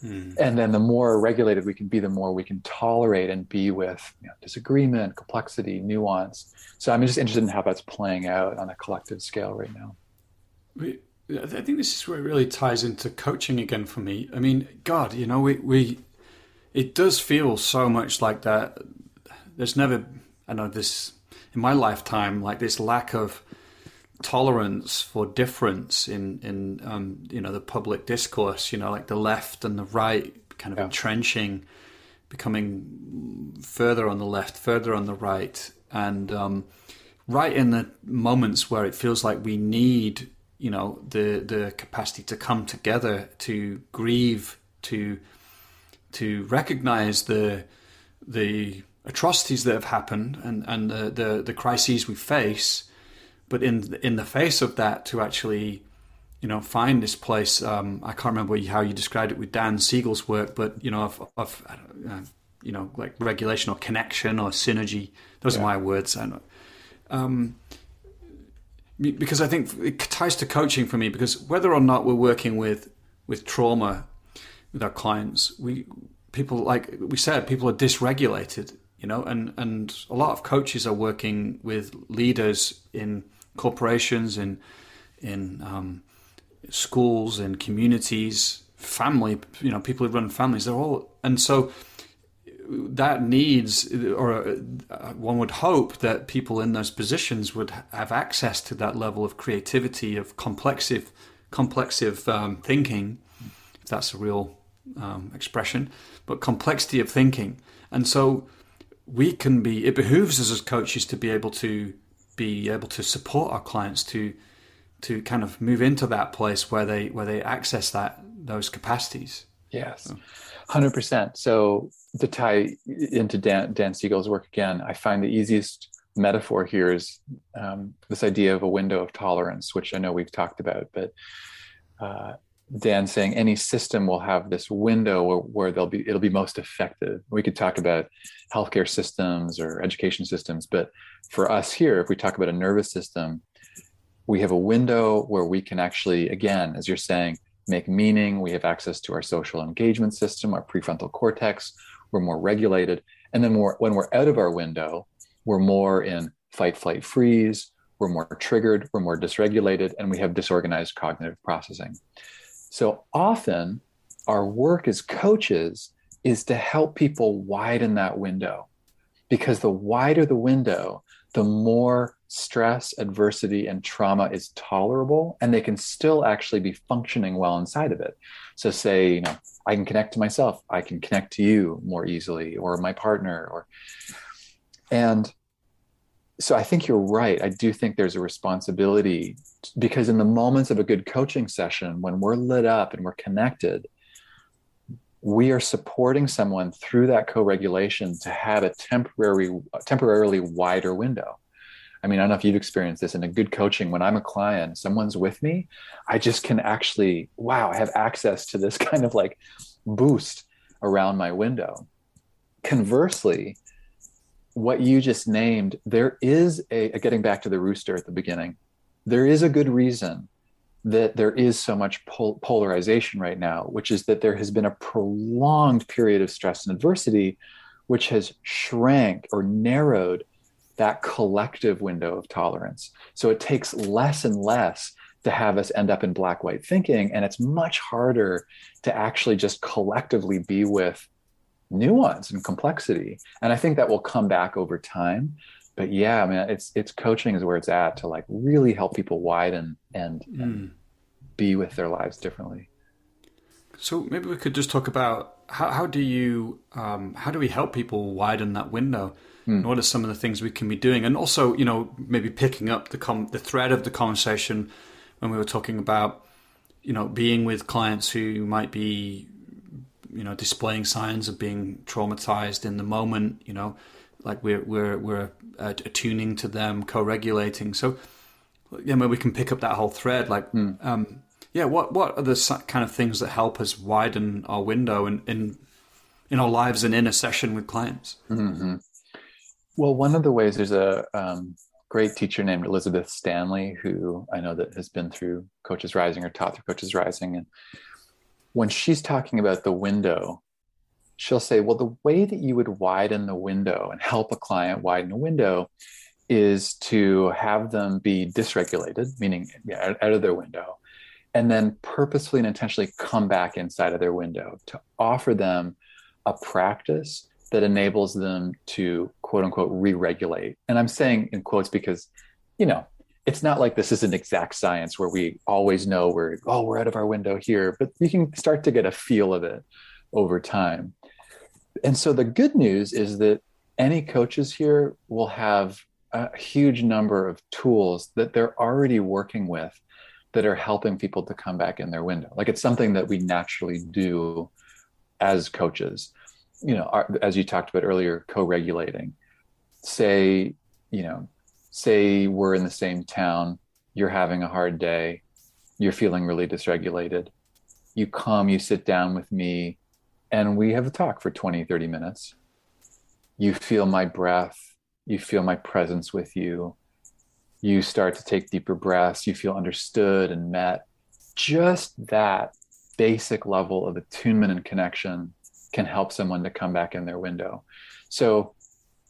[SPEAKER 2] Mm. And then the more regulated we can be, the more we can tolerate and be with you know, disagreement, complexity, nuance. So I'm just interested in how that's playing out on a collective scale right now.
[SPEAKER 1] I think this is where it really ties into coaching again for me. I mean, God, you know, we, we it does feel so much like that there's never I know this in my lifetime like this lack of tolerance for difference in in um, you know the public discourse. You know, like the left and the right kind of yeah. entrenching, becoming further on the left, further on the right, and um, right in the moments where it feels like we need you know the the capacity to come together to grieve to to recognize the the atrocities that have happened and and the the, the crises we face but in in the face of that to actually you know find this place um, i can't remember how you described it with dan siegel's work but you know of, of uh, you know like regulation or connection or synergy those yeah. are my words I know. Um, because i think it ties to coaching for me because whether or not we're working with with trauma with our clients we people like we said people are dysregulated you know and and a lot of coaches are working with leaders in corporations in in um, schools in communities family you know people who run families they're all and so that needs or uh, one would hope that people in those positions would have access to that level of creativity of complexive complexive um, thinking if that's a real um, expression but complexity of thinking. And so we can be it behooves us as coaches to be able to be able to support our clients to to kind of move into that place where they where they access that those capacities.
[SPEAKER 2] Yes 100% so to tie into dan, dan siegel's work again i find the easiest metaphor here is um, this idea of a window of tolerance which i know we've talked about but uh, Dan saying any system will have this window where, where they'll be it'll be most effective. We could talk about healthcare systems or education systems, but for us here, if we talk about a nervous system, we have a window where we can actually, again, as you're saying, make meaning. We have access to our social engagement system, our prefrontal cortex. We're more regulated, and then more, when we're out of our window, we're more in fight, flight, freeze. We're more triggered. We're more dysregulated, and we have disorganized cognitive processing. So often, our work as coaches is to help people widen that window because the wider the window, the more stress, adversity, and trauma is tolerable, and they can still actually be functioning well inside of it. So, say, you know, I can connect to myself, I can connect to you more easily, or my partner, or, and so I think you're right. I do think there's a responsibility because in the moments of a good coaching session, when we're lit up and we're connected, we are supporting someone through that co-regulation to have a temporary, temporarily wider window. I mean, I don't know if you've experienced this in a good coaching. When I'm a client, someone's with me, I just can actually, wow, I have access to this <laughs> kind of like boost around my window. Conversely, what you just named, there is a, getting back to the rooster at the beginning, there is a good reason that there is so much pol- polarization right now, which is that there has been a prolonged period of stress and adversity, which has shrank or narrowed that collective window of tolerance. So it takes less and less to have us end up in black white thinking. And it's much harder to actually just collectively be with nuance and complexity. And I think that will come back over time. But yeah, I mean, it's it's coaching is where it's at to like really help people widen and, mm. and be with their lives differently.
[SPEAKER 1] So maybe we could just talk about how, how do you um, how do we help people widen that window? Mm. What are some of the things we can be doing? And also, you know, maybe picking up the com- the thread of the conversation when we were talking about, you know, being with clients who might be you know displaying signs of being traumatized in the moment you know like we're we're we're uh, attuning to them co-regulating so yeah maybe we can pick up that whole thread like mm. um, yeah what what are the kind of things that help us widen our window in in, in our lives and in a session with clients
[SPEAKER 2] mm-hmm. well one of the ways there's a um, great teacher named elizabeth stanley who i know that has been through coaches rising or taught through coaches rising and when she's talking about the window, she'll say, well, the way that you would widen the window and help a client widen a window is to have them be dysregulated, meaning out of their window, and then purposefully and intentionally come back inside of their window to offer them a practice that enables them to quote unquote re-regulate. And I'm saying in quotes because, you know, it's not like this is an exact science where we always know we're oh we're out of our window here, but you can start to get a feel of it over time. And so the good news is that any coaches here will have a huge number of tools that they're already working with that are helping people to come back in their window. Like it's something that we naturally do as coaches. You know, our, as you talked about earlier, co-regulating. Say, you know, say we're in the same town, you're having a hard day, you're feeling really dysregulated. You come, you sit down with me, and we have a talk for 20, 30 minutes. You feel my breath, you feel my presence with you you start to take deeper breaths, you feel understood and met. Just that basic level of attunement and connection can help someone to come back in their window. So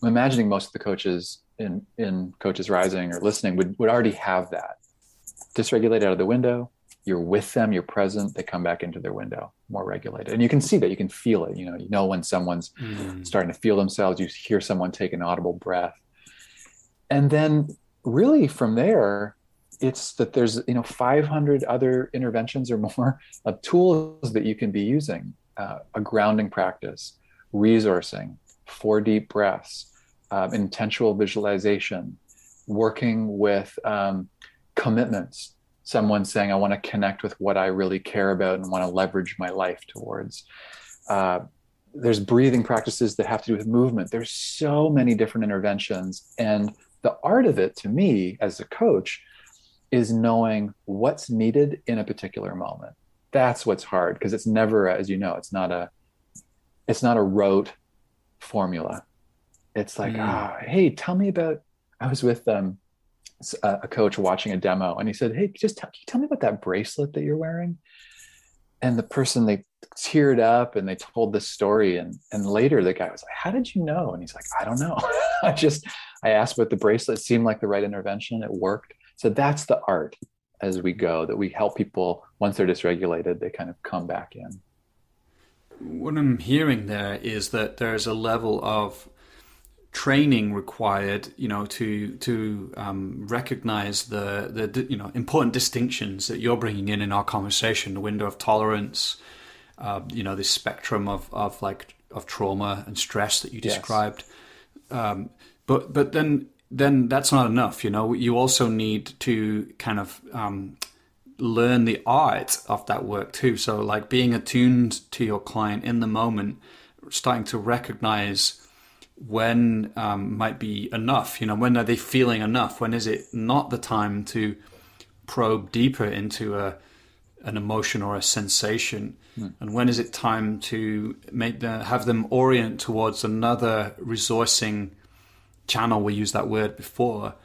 [SPEAKER 2] I'm imagining most of the coaches in, in Coaches Rising or listening would, would already have that. Dysregulate out of the window, you're with them, you're present, they come back into their window more regulated. And you can see that, you can feel it. You know, you know when someone's mm. starting to feel themselves, you hear someone take an audible breath. And then really from there it's that there's you know 500 other interventions or more <laughs> of tools that you can be using uh, a grounding practice resourcing four deep breaths um, intentional visualization working with um, commitments someone saying i want to connect with what i really care about and want to leverage my life towards. Uh, there's breathing practices that have to do with movement. There's so many different interventions. And the art of it to me as a coach is knowing what's needed in a particular moment. That's what's hard because it's never as you know it's not a it's not a rote formula. It's like ah mm. oh, hey tell me about i was with um Uh, a coach watching a demo and he said hey just tell, tell me about that bracelet that you're wearing. And the person they teared up and they told this story and and later the guy was like how did you know? And he's like i don't know. <laughs> I just i asked about the bracelet seemed like the right intervention it worked. So that's the art as we go that we help people once they're dysregulated they kind of come back in.
[SPEAKER 1] What i'm hearing there is that there's a level of training required, you know, to to um, recognize the the you know important distinctions that you're bringing in in our conversation, the window of tolerance, uh, you know, this spectrum of of like of trauma and stress that you described. Yes. Um, but but then then that's not enough. You know, you also need to kind of um, learn the art of that work too. So like being attuned to your client in the moment, starting to recognize when um, might be enough? You know, when are they feeling enough? When is it not the time to probe deeper into a an emotion or a sensation? Mm. And when is it time to make the have them orient towards another resourcing channel? We used that word before,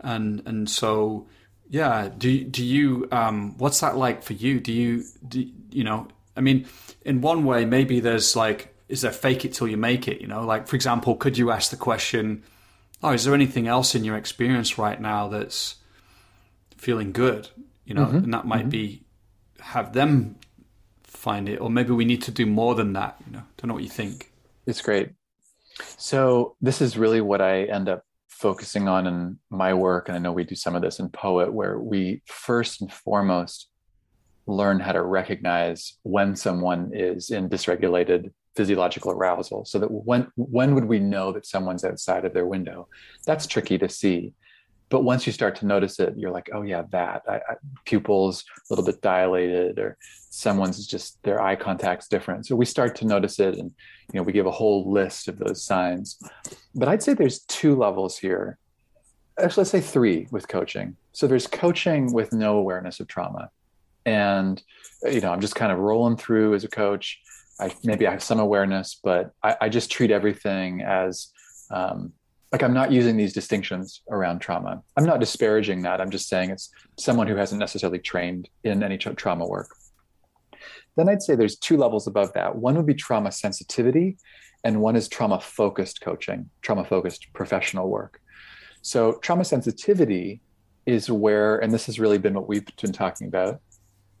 [SPEAKER 1] and and so yeah. Do do you um, what's that like for you? Do you do you know? I mean, in one way, maybe there's like is there fake it till you make it? You know, like for example, could you ask the question, "Oh, is there anything else in your experience right now that's feeling good?" You know, mm-hmm. and that might mm-hmm. be have them find it, or maybe we need to do more than that. You know, don't know what you think.
[SPEAKER 2] It's great. So this is really what I end up focusing on in my work, and I know we do some of this in Poet, where we first and foremost learn how to recognize when someone is in dysregulated physiological arousal. So that when when would we know that someone's outside of their window? That's tricky to see. But once you start to notice it you're like oh yeah that. I, I, pupils a little bit dilated or someone's just their eye contact's different. So we start to notice it and you know we give a whole list of those signs. But i'd say there's two levels here. Actually let's say three with coaching. So there's coaching with no awareness of trauma. And you know i'm just kind of rolling through as a coach I maybe I have some awareness, but I, I just treat everything as um, like I'm not using these distinctions around trauma. I'm not disparaging that. I'm just saying it's someone who hasn't necessarily trained in any tra- trauma work. Then I'd say there's two levels above that. One would be trauma sensitivity, and one is trauma focused coaching, trauma focused professional work. So, trauma sensitivity is where, and this has really been what we've been talking about,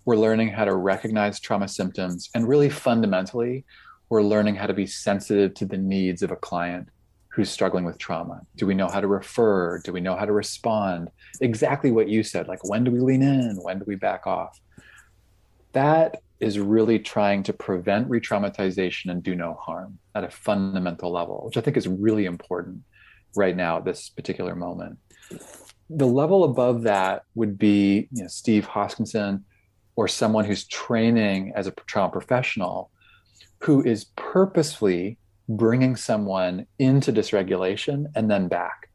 [SPEAKER 2] we're learning how to recognize trauma symptoms and really fundamentally we're learning how to be sensitive to the needs of a client who's struggling with trauma? Do we know how to refer? Do we know how to respond? Exactly what you said like, when do we lean in? When do we back off? That is really trying to prevent re traumatization and do no harm at a fundamental level, which I think is really important right now at this particular moment. The level above that would be you know, Steve Hoskinson or someone who's training as a trauma professional who is purposefully bringing someone into dysregulation and then back.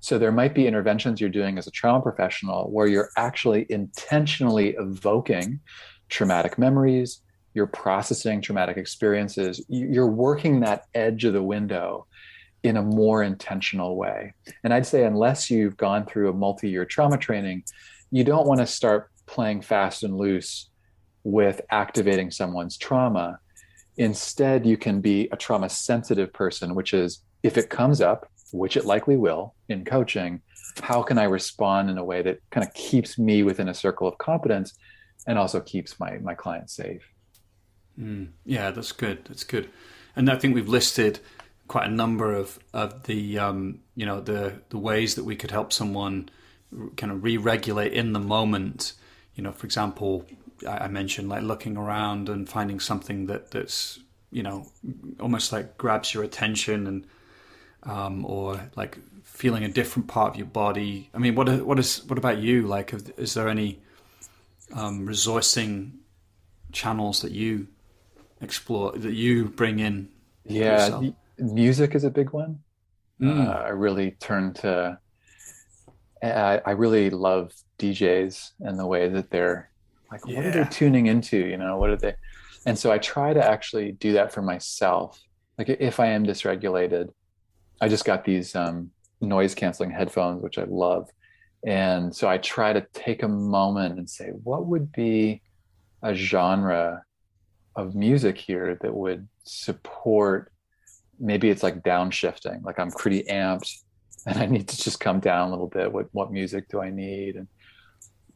[SPEAKER 2] So there might be interventions you're doing as a trauma professional where you're actually intentionally evoking traumatic memories, you're processing traumatic experiences, you're working that edge of the window in a more intentional way. And I'd say, unless you've gone through a multi year trauma training, you don't want to start playing fast and loose with activating someone's trauma Instead, you can be a trauma sensitive person, which is if it comes up, which it likely will in coaching, how can I respond in a way that kind of keeps me within a circle of competence and also keeps my, my client safe?
[SPEAKER 1] Mm, yeah, that's good. That's good. And I think we've listed quite a number of, of the, um, you know, the, the ways that we could help someone kind of re-regulate in the moment. You know, for example, I mentioned, like looking around and finding something that that's you know almost like grabs your attention and um, or like feeling a different part of your body. I mean, what what is what about you? Like, is there any um, resourcing channels that you explore that you bring in?
[SPEAKER 2] Yeah, music is a big one. Mm. Uh, I really turn to. I, I really love DJs and the way that they're like yeah. what are they tuning into you know? What are they? And so i try to actually do that for myself. Like if i am dysregulated i just got these um, noise canceling headphones which i love. And so i try to take a moment and say what would be a genre of music here that would support maybe it's like downshifting like i'm pretty amped and <laughs> i need to just come down a little bit what what music do i need and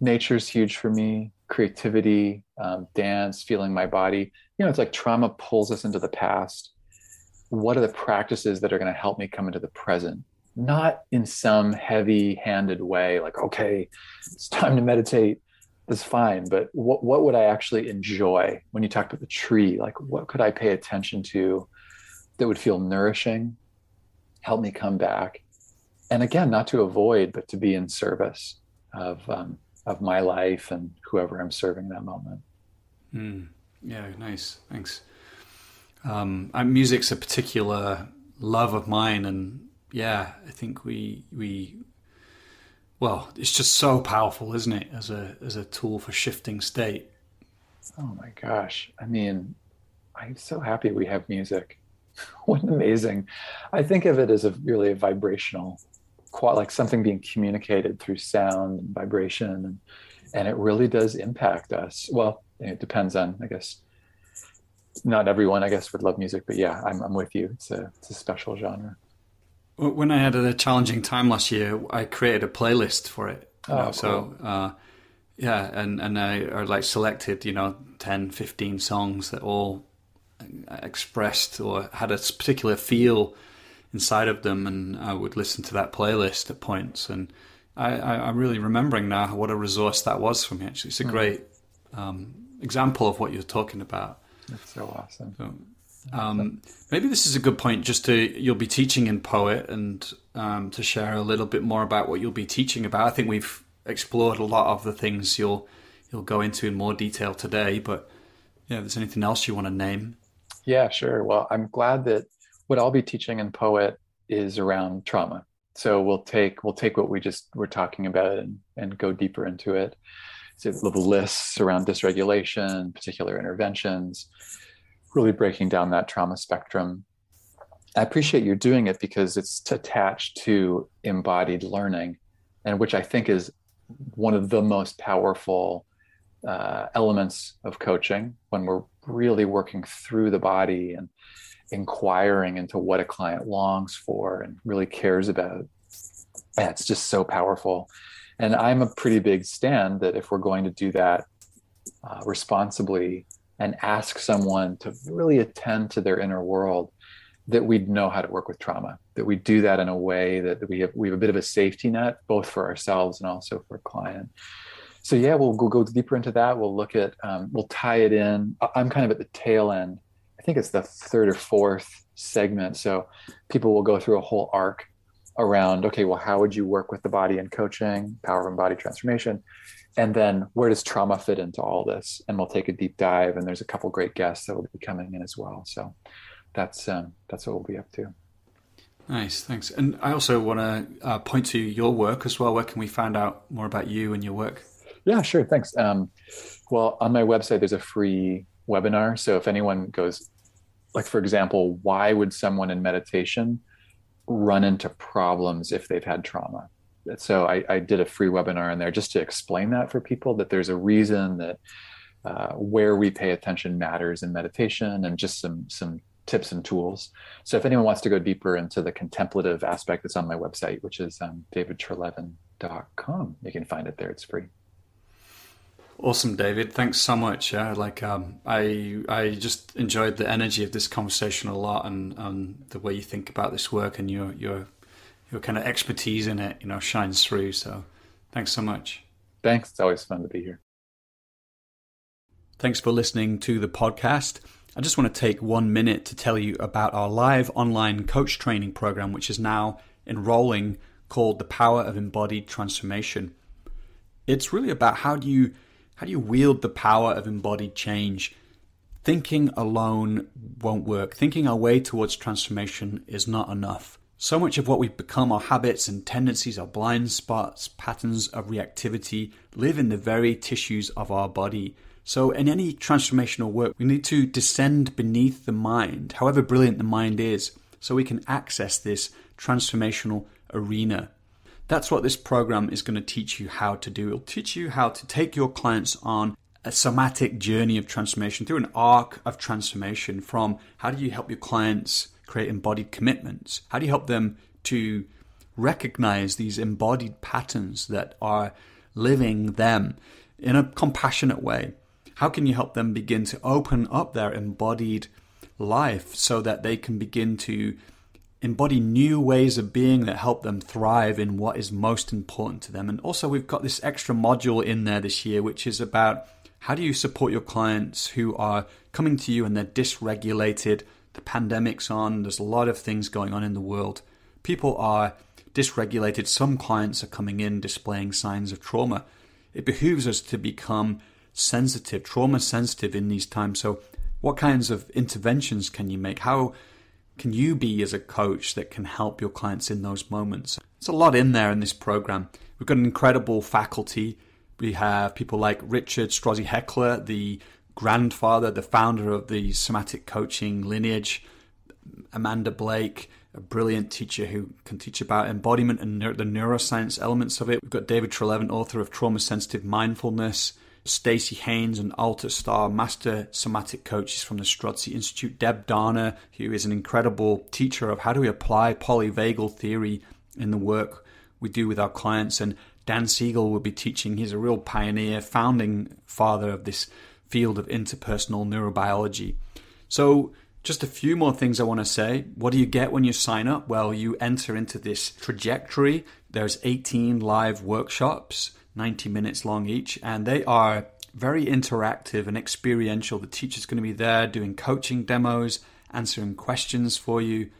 [SPEAKER 2] nature's huge for me creativity, um, dance, feeling my body. You know, it's like trauma pulls us into the past. What are the practices that are going to help me come into the present? Not in some heavy handed way, like, okay, it's time to meditate. That's fine. But what, what would I actually enjoy when you talked about the tree? Like, what could I pay attention to that would feel nourishing, help me come back? And again, not to avoid, but to be in service of um, of my life and whoever I'm serving that moment.
[SPEAKER 1] Mm, yeah, nice. Thanks. Um, music's a particular love of mine, and yeah, I think we we well, it's just so powerful, isn't it, as a as a tool for shifting state.
[SPEAKER 2] Oh my gosh! I mean, I'm so happy we have music. <laughs> what amazing! I think of it as a really a vibrational like something being communicated through sound and vibration and, and it really does impact us. Well it depends on i guess not everyone i guess would love music but yeah i'm, I'm with you. It's a, it's a special genre.
[SPEAKER 1] When i had a challenging time last year i created a playlist for it oh, know, cool. so uh, yeah and and i are like selected you know 10 15 songs that all expressed or had a particular feel inside of them, and I would listen to that playlist at points. And I, am really remembering now what a resource that was for me. Actually, it's a hmm. great um, example of what you're talking about.
[SPEAKER 2] That's so awesome.
[SPEAKER 1] So, um, maybe this is a good point just to you'll be teaching in poet and um, to share a little bit more about what you'll be teaching about. I think we've explored a lot of the things you'll you'll go into in more detail today, but yeah, if there's anything else you want to name.
[SPEAKER 2] Yeah, sure. Well, I'm glad that what I'll be teaching in Poet is around trauma. So we'll take we'll take what we just were talking about and, and go deeper into it. So little lists around dysregulation, particular interventions, really breaking down that trauma spectrum. I appreciate you doing it because it's attached to embodied learning, and which I think is one of the most powerful uh, elements of coaching when we're really working through the body and inquiring into what a client longs for and really cares about. And it's just so powerful. And I'm a pretty big stand that if we're going to do that uh, responsibly, and ask someone to really attend to their inner world, that we'd know how to work with trauma, that we do that in a way that we have we have a bit of a safety net, both for ourselves and also for a client. So yeah, we'll, we'll go deeper into that. We'll look at um, we'll tie it in. I'm kind of at the tail end. I think it's the third or fourth segment. So people will go through a whole arc around okay, well, how would you work with the body in coaching, power and body transformation? and then where does trauma fit into all this? And we'll take a deep dive and there's a couple great guests that will be coming in as well. So that's um, that's what we'll be up to.
[SPEAKER 1] Nice thanks. And i also want to uh, point to your work as well. Where can we find out more about you and your work?
[SPEAKER 2] Yeah sure thanks. Um, well on my website there's a free webinar. So if anyone goes like for example why would someone in meditation run into problems if they've had trauma? So I, I, did a free webinar in there just to explain that for people that there's a reason that uh, where we pay attention matters in meditation and just some some tips and tools. So if anyone wants to go deeper into the contemplative aspect that's on my website which is um, davidtreleaven.com you can find it there. It's free
[SPEAKER 1] Awesome, David. Thanks so much. Yeah, like um, I, I just enjoyed the energy of this conversation a lot, and, and the way you think about this work, and your your your kind of expertise in it, you know, shines through. So thanks so much.
[SPEAKER 2] Thanks. It's always fun to be here.
[SPEAKER 1] Thanks for listening to the podcast. I just want to take one minute to tell you about our live online coach training program, which is now enrolling called The Power of Embodied Transformation. It's really about how do you how do you wield the power of embodied change? Thinking alone won't work. Thinking our way towards transformation is not enough. So much of what we've become, our habits and tendencies, our blind spots, patterns of reactivity, live in the very tissues of our body. So, in any transformational work, we need to descend beneath the mind, however brilliant the mind is, so we can access this transformational arena. That's what this program is going to teach you how to do. It'll teach you how to take your clients on a somatic journey of transformation through an arc of transformation from how do you help your clients create embodied commitments? How do you help them to recognize these embodied patterns that are living them in a compassionate way? How can you help them begin to open up their embodied life so that they can begin to embody new ways of being that help them thrive in what is most important to them? And also, we've got this extra module in there this year, which is about how do you support your clients who are coming to you and they're dysregulated the pandemic's on, there's a lot of things going on in the world. People are dysregulated. Some clients are coming in displaying signs of trauma. It behooves us to become sensitive, trauma sensitive in these times. So, what kinds of interventions can you make? How can you be as a coach that can help your clients in those moments? There's a lot in there in this program. We've got an incredible faculty. We have people like Richard Strozzi Heckler, the grandfather, the founder of the somatic coaching lineage, Amanda Blake, a brilliant teacher who can teach about embodiment and the neuroscience elements of it. We've got David Treleaven, author of Trauma Sensitive Mindfulness. Staci Haines, an Alta Starr master somatic coaches from the Strozzi Institute. Deb Dana, who is an incredible teacher of how do we apply polyvagal theory in the work we do with our clients. And Dan Siegel will be teaching. He's a real pioneer, founding father of this field of interpersonal neurobiology. So, just a few more things I want to say. What do you get when you sign up? Well, you enter into this trajectory. There's 18 live workshops, 90 minutes long each, and they are very interactive and experiential. The teacher's going to be there doing coaching demos, answering questions for you,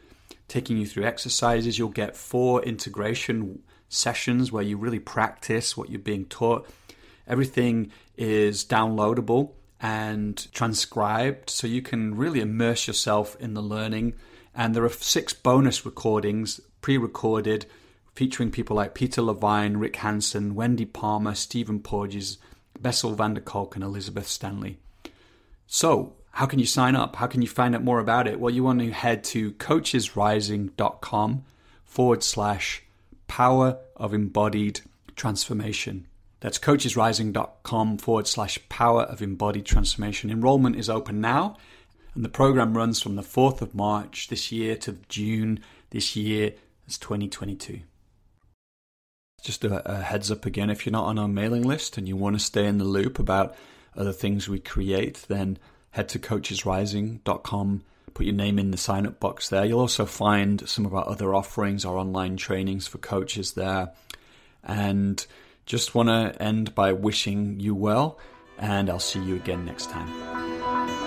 [SPEAKER 1] taking you through exercises. You'll get four integration sessions where you really practice what you're being taught. Everything is downloadable and transcribed so you can really immerse yourself in the learning. And there are six bonus recordings pre recorded featuring people like Peter Levine, Rick Hanson, Wendy Palmer, Stephen Porges, Bessel van der Kolk, and Elizabeth Stanley. So, how can you sign up? How can you find out more about it? Well, you want to head to coachesrising.com forward slash power of embodied transformation. That's coachesrising.com forward slash power of embodied transformation. Enrollment is open now, and the program runs from the 4th of March this year to June this year. It's 2022. Just a, a heads up again if you're not on our mailing list and you want to stay in the loop about other things we create, then head to coachesrising.com, put your name in the sign up box there. You'll also find some of our other offerings, our online trainings for coaches there. And just want to end by wishing you well, and I'll see you again next time.